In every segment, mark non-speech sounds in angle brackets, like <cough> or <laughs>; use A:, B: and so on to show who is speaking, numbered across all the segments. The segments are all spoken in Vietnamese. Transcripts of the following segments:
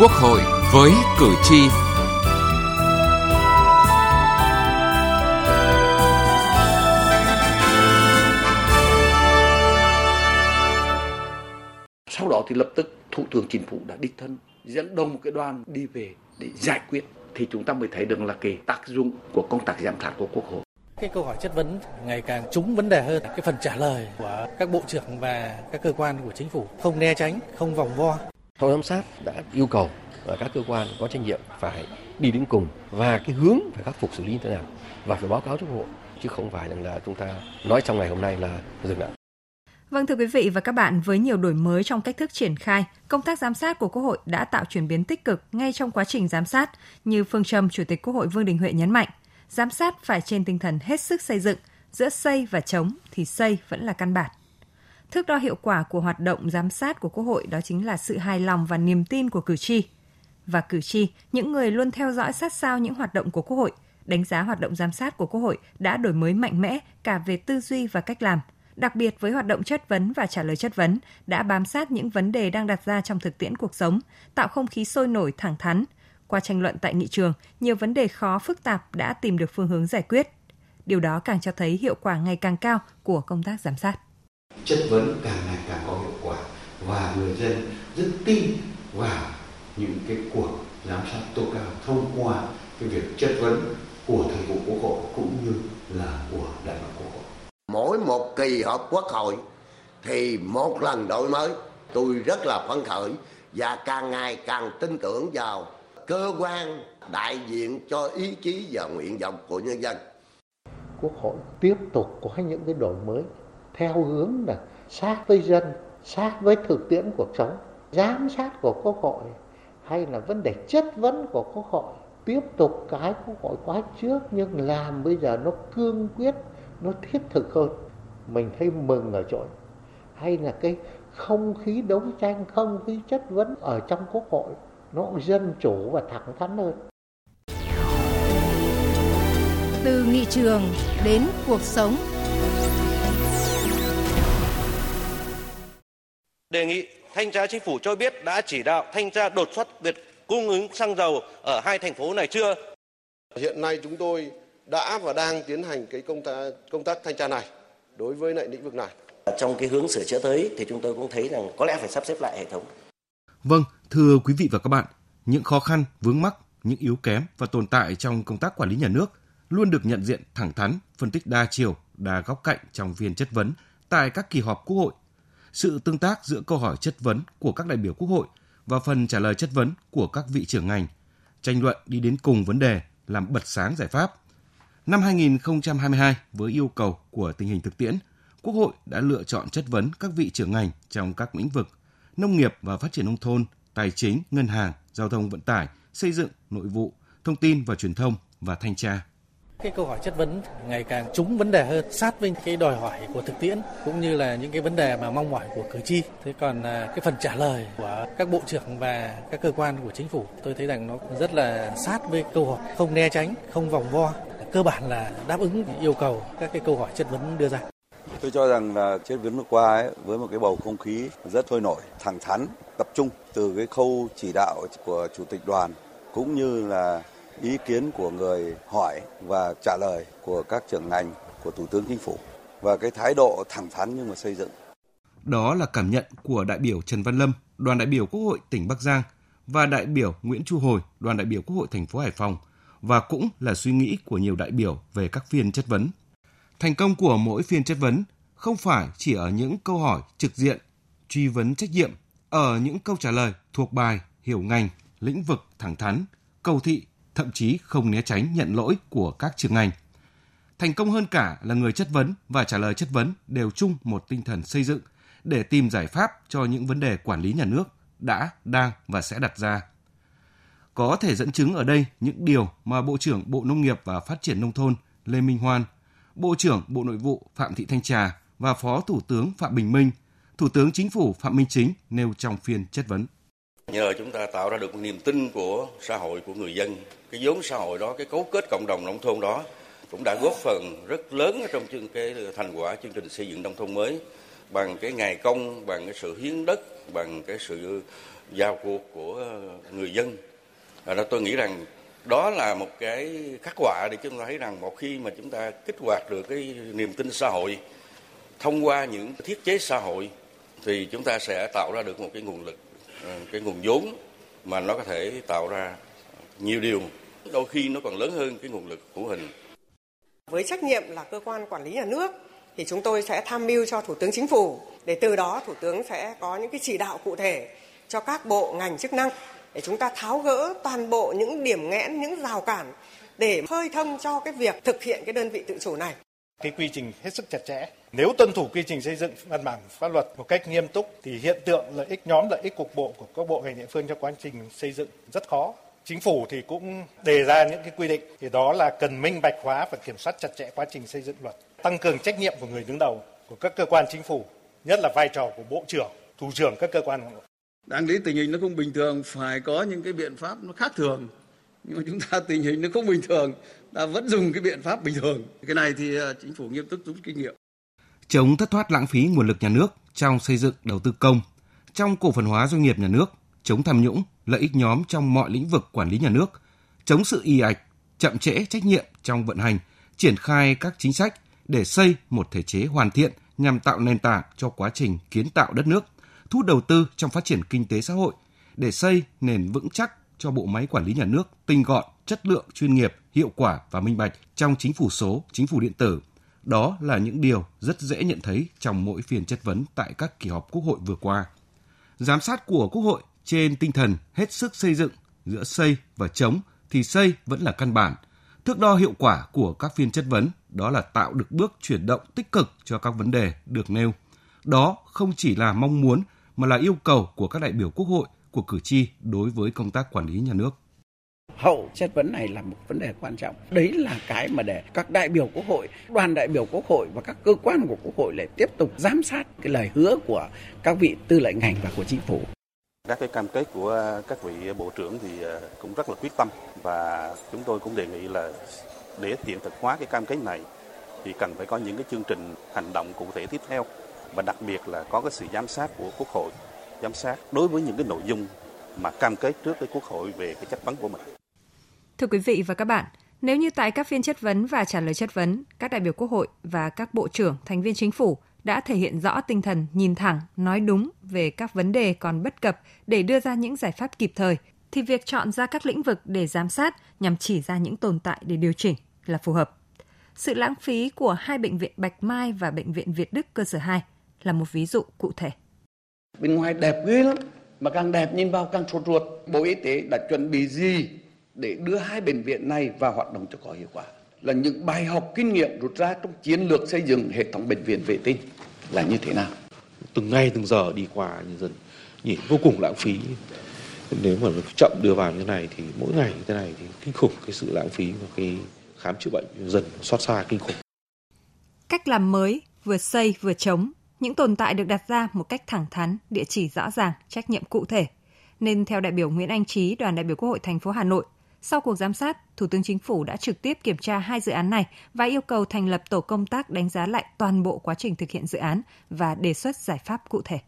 A: Quốc hội với cử tri.
B: Sau đó thì lập tức Thủ tướng Chính phủ đã đích thân dẫn đông một cái đoàn đi về để giải quyết thì chúng ta mới thấy được là cái tác dụng của công tác giám sát của Quốc hội.
C: Cái câu hỏi chất vấn ngày càng trúng vấn đề hơn. Cái phần trả lời của các bộ trưởng và các cơ quan của chính phủ không né tránh, không vòng vo.
D: Phòng giám sát đã yêu cầu ờ, các cơ quan có trách nhiệm phải đi đến cùng và cái hướng phải khắc phục xử lý như thế nào và phải báo cáo cho Quốc hội chứ không phải rằng là chúng ta nói trong ngày hôm nay là dừng lại.
E: Vâng thưa quý vị và các bạn, với nhiều đổi mới trong cách thức triển khai, công tác giám sát của Quốc hội đã tạo chuyển biến tích cực ngay trong quá trình giám sát, như phương châm Chủ tịch Quốc hội Vương Đình Huệ nhấn mạnh, giám sát phải trên tinh thần hết sức xây dựng, giữa xây và chống thì xây vẫn là căn bản. Thước đo hiệu quả của hoạt động giám sát của Quốc hội đó chính là sự hài lòng và niềm tin của cử tri. Và cử tri, những người luôn theo dõi sát sao những hoạt động của Quốc hội, đánh giá hoạt động giám sát của Quốc hội đã đổi mới mạnh mẽ cả về tư duy và cách làm – đặc biệt với hoạt động chất vấn và trả lời chất vấn, đã bám sát những vấn đề đang đặt ra trong thực tiễn cuộc sống, tạo không khí sôi nổi thẳng thắn. Qua tranh luận tại nghị trường, nhiều vấn đề khó phức tạp đã tìm được phương hướng giải quyết. Điều đó càng cho thấy hiệu quả ngày càng cao của công tác giám sát.
F: Chất vấn càng ngày càng có hiệu quả và người dân rất tin vào những cái cuộc giám sát tố cao thông qua cái việc chất vấn của thường vụ quốc hội cũng như là của đại biểu quốc hội
G: mỗi một kỳ họp quốc hội thì một lần đổi mới tôi rất là phấn khởi và càng ngày càng tin tưởng vào cơ quan đại diện cho ý chí và nguyện vọng của nhân dân.
H: Quốc hội tiếp tục có những cái đổi mới theo hướng là sát với dân, sát với thực tiễn cuộc sống, giám sát của Quốc hội hay là vấn đề chất vấn của Quốc hội tiếp tục cái Quốc hội quá trước nhưng làm bây giờ nó cương quyết nó thiết thực hơn. Mình thấy mừng ở chỗ hay là cái không khí đấu tranh không khí chất vấn ở trong quốc hội nó dân chủ và thẳng thắn hơn.
I: Từ nghị trường đến cuộc sống.
J: Đề nghị thanh tra chính phủ cho biết đã chỉ đạo thanh tra đột xuất việc cung ứng xăng dầu ở hai thành phố này chưa
K: hiện nay chúng tôi đã và đang tiến hành cái công tác công tác thanh tra này đối với lại lĩnh vực này.
L: Trong cái hướng sửa chữa tới thì chúng tôi cũng thấy rằng có lẽ phải sắp xếp lại hệ thống.
M: Vâng, thưa quý vị và các bạn, những khó khăn, vướng mắc, những yếu kém và tồn tại trong công tác quản lý nhà nước luôn được nhận diện thẳng thắn, phân tích đa chiều, đa góc cạnh trong phiên chất vấn tại các kỳ họp Quốc hội. Sự tương tác giữa câu hỏi chất vấn của các đại biểu Quốc hội và phần trả lời chất vấn của các vị trưởng ngành, tranh luận đi đến cùng vấn đề làm bật sáng giải pháp, Năm 2022, với yêu cầu của tình hình thực tiễn, Quốc hội đã lựa chọn chất vấn các vị trưởng ngành trong các lĩnh vực nông nghiệp và phát triển nông thôn, tài chính, ngân hàng, giao thông vận tải, xây dựng, nội vụ, thông tin và truyền thông và thanh tra.
C: Cái câu hỏi chất vấn ngày càng trúng vấn đề hơn, sát với cái đòi hỏi của thực tiễn cũng như là những cái vấn đề mà mong mỏi của cử tri. Thế còn à, cái phần trả lời của các bộ trưởng và các cơ quan của chính phủ, tôi thấy rằng nó rất là sát với câu hỏi, không né tránh, không vòng vo cơ bản là đáp ứng yêu cầu các cái câu hỏi chất vấn đưa ra.
N: Tôi cho rằng là chất vấn vừa qua ấy, với một cái bầu không khí rất sôi nổi, thẳng thắn, tập trung từ cái khâu chỉ đạo của chủ tịch đoàn cũng như là ý kiến của người hỏi và trả lời của các trưởng ngành của Thủ tướng Chính phủ và cái thái độ thẳng thắn nhưng mà xây dựng.
M: Đó là cảm nhận của đại biểu Trần Văn Lâm, đoàn đại biểu Quốc hội tỉnh Bắc Giang và đại biểu Nguyễn Chu Hồi, đoàn đại biểu Quốc hội thành phố Hải Phòng – và cũng là suy nghĩ của nhiều đại biểu về các phiên chất vấn. Thành công của mỗi phiên chất vấn không phải chỉ ở những câu hỏi trực diện, truy vấn trách nhiệm, ở những câu trả lời thuộc bài, hiểu ngành, lĩnh vực thẳng thắn, cầu thị, thậm chí không né tránh nhận lỗi của các trường ngành. Thành công hơn cả là người chất vấn và trả lời chất vấn đều chung một tinh thần xây dựng để tìm giải pháp cho những vấn đề quản lý nhà nước đã, đang và sẽ đặt ra có thể dẫn chứng ở đây những điều mà Bộ trưởng Bộ Nông nghiệp và Phát triển Nông thôn Lê Minh Hoan, Bộ trưởng Bộ Nội vụ Phạm Thị Thanh Trà và Phó Thủ tướng Phạm Bình Minh, Thủ tướng Chính phủ Phạm Minh Chính nêu trong phiên chất vấn.
J: Nhờ chúng ta tạo ra được một niềm tin của xã hội, của người dân, cái vốn xã hội đó, cái cấu kết cộng đồng nông thôn đó cũng đã góp phần rất lớn trong chương cái thành quả chương trình xây dựng nông thôn mới. Bằng cái ngày công, bằng cái sự hiến đất, bằng cái sự giao cuộc của người dân. À, đó tôi nghĩ rằng đó là một cái khắc họa để chúng ta thấy rằng một khi mà chúng ta kích hoạt được cái niềm tin xã hội thông qua những thiết chế xã hội thì chúng ta sẽ tạo ra được một cái nguồn lực Ờ, cái nguồn vốn mà nó có thể tạo ra nhiều điều, đôi khi nó còn lớn hơn cái nguồn lực hữu hình
O: với trách nhiệm là cơ quan quản lý nhà nước thì chúng tôi sẽ tham mưu cho thủ tướng chính phủ để từ đó thủ tướng sẽ có những cái chỉ đạo cụ thể cho các bộ ngành chức năng để chúng ta tháo gỡ toàn bộ những điểm nghẽn, những rào cản để khơi thông cho cái việc thực hiện cái đơn vị tự chủ này
P: cái quy trình hết sức chặt chẽ. Nếu tuân thủ quy trình xây dựng văn bản pháp luật một cách nghiêm túc thì hiện tượng lợi ích nhóm lợi ích cục bộ của các bộ ngành địa phương trong quá trình xây dựng rất khó. Chính phủ thì cũng đề ra những cái quy định thì đó là cần minh bạch hóa và kiểm soát chặt chẽ quá trình xây dựng luật, tăng cường trách nhiệm của người đứng đầu của các cơ quan chính phủ, nhất là vai trò của bộ trưởng, thủ trưởng các cơ quan
Q: đáng lý tình hình nó không bình thường phải có những cái biện pháp nó khác thường nhưng mà chúng ta <laughs> tình hình nó không bình thường, ta vẫn dùng cái biện pháp bình thường. Cái này thì ờ, chính phủ nghiêm túc rút kinh nghiệm.
M: Chống thất thoát lãng phí nguồn lực nhà nước trong xây dựng, đầu tư công. Trong cổ phần hóa doanh nghiệp nhà nước, chống tham nhũng, lợi ích nhóm trong mọi lĩnh vực quản lý nhà nước. Chống sự y ạch, chậm trễ trách nhiệm trong vận hành, triển khai các chính sách để xây một thể chế hoàn thiện nhằm tạo nền tảng cho quá trình kiến tạo đất nước, thu hút đầu tư trong phát triển kinh tế xã hội. Để xây nền vững chắc cho bộ máy quản lý nhà nước tinh gọn, chất lượng, chuyên nghiệp, hiệu quả và minh bạch trong chính phủ số, chính phủ điện tử. Đó là những điều rất dễ nhận thấy trong mỗi phiên chất vấn tại các kỳ họp Quốc hội vừa qua. Giám sát của Quốc hội trên tinh thần hết sức xây dựng giữa xây và chống thì xây vẫn là căn bản. Thước đo hiệu quả của các phiên chất vấn đó là tạo được bước chuyển động tích cực cho các vấn đề được nêu. Đó không chỉ là mong muốn mà là yêu cầu của các đại biểu Quốc hội, của cử tri đối với công tác quản lý nhà nước.
B: Hậu chất vấn này là một vấn đề quan trọng. Đấy là cái mà để các đại biểu Quốc hội, đoàn đại biểu Quốc hội và các cơ quan của Quốc hội lại tiếp tục giám sát cái lời hứa của các vị tư lệnh ngành và của chính phủ.
R: Các cái cam kết của các vị bộ trưởng thì ờ, cũng rất là quyết tâm và chúng tôi cũng đề nghị là để hiện thực hóa cái cam kết này thì cần phải có những cái chương trình hành động cụ thể tiếp theo và đặc biệt là có cái sự giám sát của Quốc hội, giám sát đối với những cái nội dung mà cam kết trước với Quốc hội về cái chất vấn của mình.
E: Thưa quý vị và các bạn, nếu như tại các phiên chất vấn và trả lời chất vấn, các đại biểu Quốc hội và các bộ trưởng, thành viên chính phủ đã thể hiện rõ tinh thần nhìn thẳng, nói đúng về các vấn đề còn bất cập để đưa ra những giải pháp kịp thời, thì việc chọn ra các lĩnh vực để giám sát nhằm chỉ ra những tồn tại để điều chỉnh là phù hợp. Sự lãng phí của hai bệnh viện Bạch Mai và bệnh viện Việt Đức cơ sở 2 là một ví dụ cụ thể.
B: Bên ngoài đẹp ghê lắm, mà càng đẹp nhìn vào càng sốt ruột. Bộ Y tế đã chuẩn bị gì để đưa hai bệnh viện này vào hoạt động cho có hiệu quả? Là những bài học kinh nghiệm rút ra trong chiến lược xây dựng hệ thống bệnh viện vệ tinh là như thế nào?
S: Từng ngày từng giờ đi qua nhân dân nhìn vô cùng lãng phí. Nếu mà chậm đưa vào như thế này thì mỗi ngày như thế này thì kinh khủng cái sự lãng phí và cái khám chữa bệnh dần xót xa kinh khủng.
E: Cách làm mới, vừa xây vừa chống những tồn tại được đặt ra một cách thẳng thắn, địa chỉ rõ ràng, trách nhiệm cụ thể. Nên theo đại biểu Nguyễn Anh Trí, đoàn đại biểu Quốc hội thành phố Hà Nội, sau cuộc giám sát, Thủ tướng Chính phủ đã trực tiếp kiểm tra hai dự án này và yêu cầu thành lập tổ công tác đánh giá lại toàn bộ quá trình thực hiện dự án và đề xuất giải pháp cụ thể.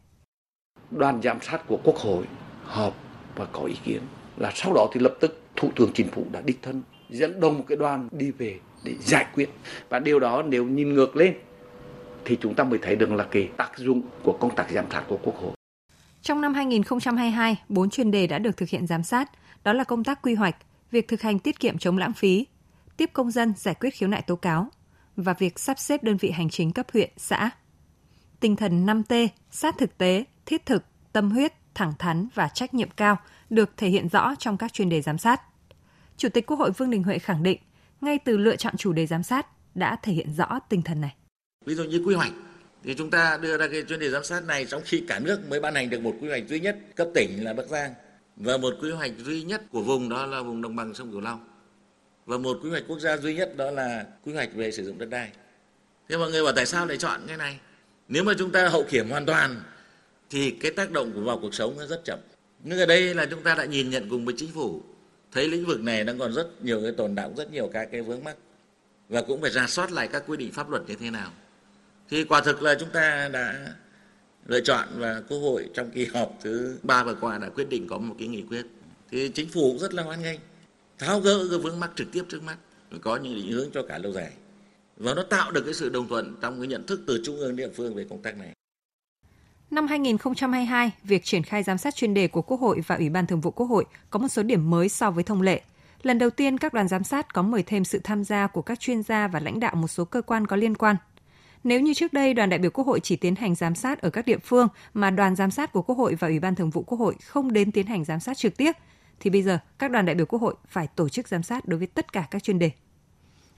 B: Đoàn giám sát của Quốc hội họp và có ý kiến là sau đó thì lập tức Thủ tướng Chính phủ đã đích thân dẫn đông một cái đoàn đi về để giải quyết và điều đó nếu nhìn ngược lên thì chúng ta mới thấy được là cái tác dụng của công tác giám sát của Quốc hội.
E: Trong năm 2022, bốn chuyên đề đã được thực hiện giám sát, đó là công tác quy hoạch, việc thực hành tiết kiệm chống lãng phí, tiếp công dân giải quyết khiếu nại tố cáo và việc sắp xếp đơn vị hành chính cấp huyện, xã. Tinh thần 5T, sát thực tế, thiết thực, tâm huyết, thẳng thắn và trách nhiệm cao được thể hiện rõ trong các chuyên đề giám sát. Chủ tịch Quốc hội Vương Đình Huệ khẳng định, ngay từ lựa chọn chủ đề giám sát đã thể hiện rõ tinh thần này.
T: Ví dụ như quy hoạch, thì chúng ta đưa ra cái chuyên đề giám sát này trong khi cả nước mới ban hành được một quy hoạch duy nhất cấp tỉnh là Bắc Giang và một quy hoạch duy nhất của vùng đó là vùng đồng bằng sông Cửu Long và một quy hoạch quốc gia duy nhất đó là quy hoạch về sử dụng đất đai. Thế mọi người bảo tại sao lại chọn cái này? Nếu mà chúng ta hậu kiểm hoàn toàn, thì cái tác động của vào cuộc sống nó rất chậm. Nhưng ở đây là chúng ta đã nhìn nhận cùng với chính phủ, thấy lĩnh vực này đang còn rất nhiều cái tồn động rất nhiều các cái vướng mắc và cũng phải ra soát lại các quy định pháp luật như thế nào thì quả thực là chúng ta đã lựa chọn và Quốc hội trong kỳ họp thứ ba vừa qua đã quyết định có một cái nghị quyết. Thì chính phủ cũng rất là hoan nghênh, tháo gỡ cái vướng mắc trực tiếp trước mắt, có những định hướng cho cả lâu dài. Và nó tạo được cái sự đồng thuận trong cái nhận thức từ trung ương địa phương về công tác này.
E: Năm 2022, việc triển khai giám sát chuyên đề của Quốc hội và Ủy ban Thường vụ Quốc hội có một số điểm mới so với thông lệ. Lần đầu tiên, các đoàn giám sát có mời thêm sự tham gia của các chuyên gia và lãnh đạo một số cơ quan có liên quan. Nếu như trước đây đoàn đại biểu Quốc hội chỉ tiến hành giám sát ở các địa phương mà đoàn giám sát của Quốc hội và Ủy ban Thường vụ Quốc hội không đến tiến hành giám sát trực tiếp, thì bây giờ các đoàn đại biểu Quốc hội phải tổ chức giám sát đối với tất cả các chuyên đề.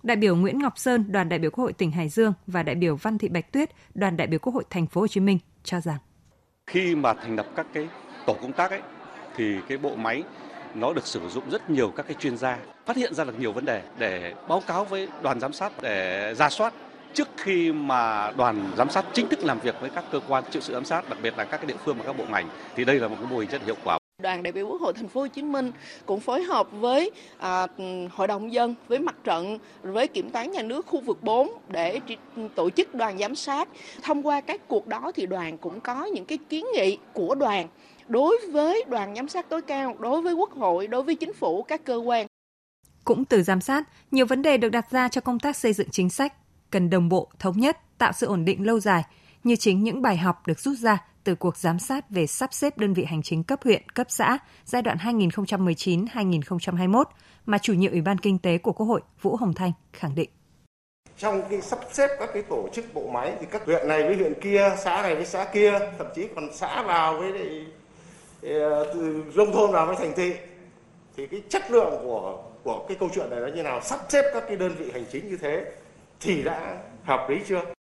E: Đại biểu Nguyễn Ngọc Sơn, đoàn đại biểu Quốc hội tỉnh Hải Dương và đại biểu Văn Thị Bạch Tuyết, đoàn đại biểu Quốc hội thành phố Hồ Chí Minh cho rằng
R: khi mà thành lập các cái tổ công tác ấy thì cái bộ máy nó được sử dụng rất nhiều các cái chuyên gia phát hiện ra được nhiều vấn đề để báo cáo với đoàn giám sát để ra soát trước khi mà đoàn giám sát chính thức làm việc với các cơ quan chịu sự giám sát đặc biệt là các cái địa phương và các bộ ngành thì đây là một cái mô hình rất hiệu quả.
U: Đoàn đại biểu quốc hội thành phố Hồ Chí Minh cũng phối hợp với à, hội đồng dân với mặt trận với kiểm toán nhà nước khu vực 4 để tổ chức đoàn giám sát. Thông qua các cuộc đó thì đoàn cũng có những cái kiến nghị của đoàn đối với đoàn giám sát tối cao đối với quốc hội đối với chính phủ các cơ quan.
E: Cũng từ giám sát nhiều vấn đề được đặt ra cho công tác xây dựng chính sách cần đồng bộ thống nhất tạo sự ổn định lâu dài như chính những bài học được rút ra từ cuộc giám sát về sắp xếp đơn vị hành chính cấp huyện, cấp xã giai đoạn 2019-2021 mà chủ nhiệm Ủy ban Kinh tế của Quốc hội Vũ Hồng Thanh khẳng định.
K: Trong cái sắp xếp các cái tổ chức bộ máy thì các huyện này với huyện kia, xã này với xã kia, thậm chí còn xã vào với lại ờ, từ nông thôn vào với thành thị thì cái chất lượng của của cái câu chuyện này nó như nào sắp xếp các cái đơn vị hành chính như thế thì đã hợp lý chưa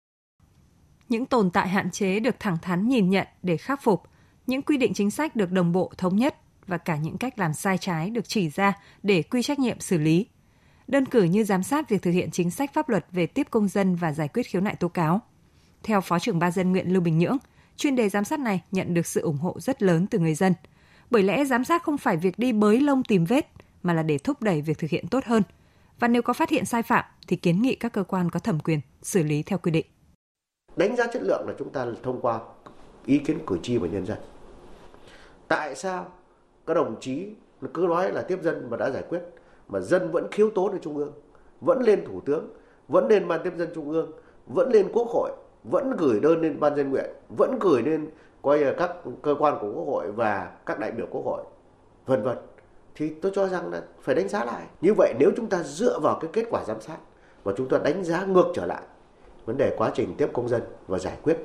E: những tồn tại hạn chế được thẳng thắn nhìn nhận để khắc phục, những quy định chính sách được đồng bộ thống nhất và cả những cách làm sai trái được chỉ ra để quy trách nhiệm xử lý. Đơn cử như giám sát việc thực hiện chính sách pháp luật về tiếp công dân và giải quyết khiếu nại tố cáo. Theo Phó trưởng Ba dân nguyện Lưu Bình Nhưỡng, chuyên đề giám sát này nhận được sự ủng hộ rất lớn từ người dân. Bởi lẽ giám sát không phải việc đi bới lông tìm vết, mà là để thúc đẩy việc thực hiện tốt hơn. Và nếu có phát hiện sai phạm thì kiến nghị các cơ quan có thẩm quyền xử lý theo quy định.
F: Đánh giá chất lượng là chúng ta thông qua ý kiến cử tri và nhân dân. Tại sao các đồng chí cứ nói là tiếp dân mà đã giải quyết, mà dân vẫn khiếu tố ở trung ương, vẫn lên thủ tướng, vẫn lên ban tiếp dân trung ương, vẫn lên quốc hội, vẫn gửi đơn lên ban dân nguyện, vẫn gửi lên coi là các cơ quan của quốc hội và các đại biểu quốc hội, vân vân thì tôi cho rằng là phải đánh giá lại như vậy nếu chúng ta dựa vào cái kết quả giám sát và chúng ta đánh giá ngược trở lại vấn đề quá trình tiếp công dân và giải quyết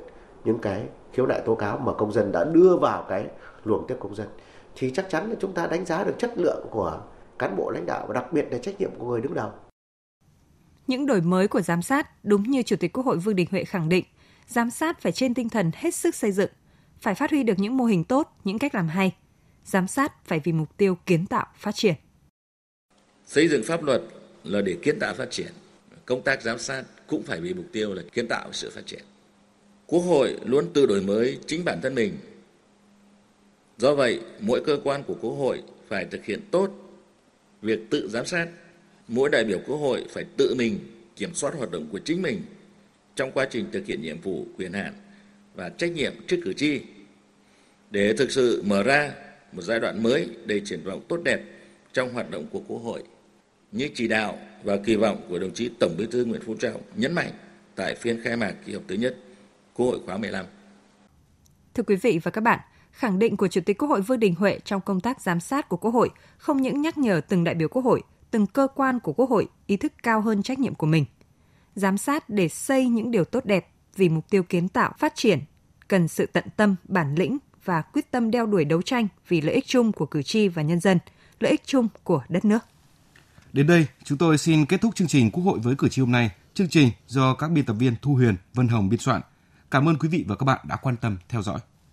F: những cái khiếu nại tố cáo mà công dân đã đưa vào cái luồng tiếp công dân thì chắc chắn là chúng ta đánh giá được chất lượng của cán bộ lãnh đạo và đặc biệt là trách nhiệm của người đứng đầu.
E: Những đổi mới của giám sát đúng như Chủ tịch Quốc hội Vương Đình Huệ khẳng định, giám sát phải trên tinh thần hết sức xây dựng, phải phát huy được những mô hình tốt, những cách làm hay. Giám sát phải vì mục tiêu kiến tạo, phát triển.
T: Xây dựng pháp luật là để kiến tạo phát triển. Công tác giám sát cũng phải vì mục tiêu là kiến tạo sự phát triển. Quốc hội luôn tự đổi mới chính bản thân mình. Do vậy, mỗi cơ quan của Quốc hội phải thực hiện tốt việc tự giám sát. Mỗi đại biểu Quốc hội phải tự mình kiểm soát hoạt động của chính mình trong quá trình thực hiện nhiệm vụ, quyền hạn và trách nhiệm trước cử tri để thực sự mở ra một giai đoạn mới đầy triển vọng tốt đẹp trong hoạt động của Quốc hội như chỉ đạo và kỳ vọng của đồng chí Tổng Bí thư Nguyễn Phú Trọng nhấn mạnh tại phiên khai mạc kỳ họp thứ nhất Quốc hội khóa 15.
E: Thưa quý vị và các bạn, khẳng định của Chủ tịch Quốc hội Vương Đình Huệ trong công tác giám sát của Quốc hội không những nhắc nhở từng đại biểu Quốc hội, từng cơ quan của Quốc hội ý thức cao hơn trách nhiệm của mình. Giám sát để xây những điều tốt đẹp vì mục tiêu kiến tạo, phát triển, cần sự tận tâm, bản lĩnh và quyết tâm đeo đuổi đấu tranh vì lợi ích chung của cử tri và nhân dân, lợi ích chung của đất nước.
M: Đến đây, chúng tôi xin kết thúc chương trình Quốc hội với cử tri hôm nay. Chương trình do các biên tập viên Thu Huyền, Vân Hồng biên soạn. Cảm ơn quý vị và các bạn đã quan tâm theo dõi.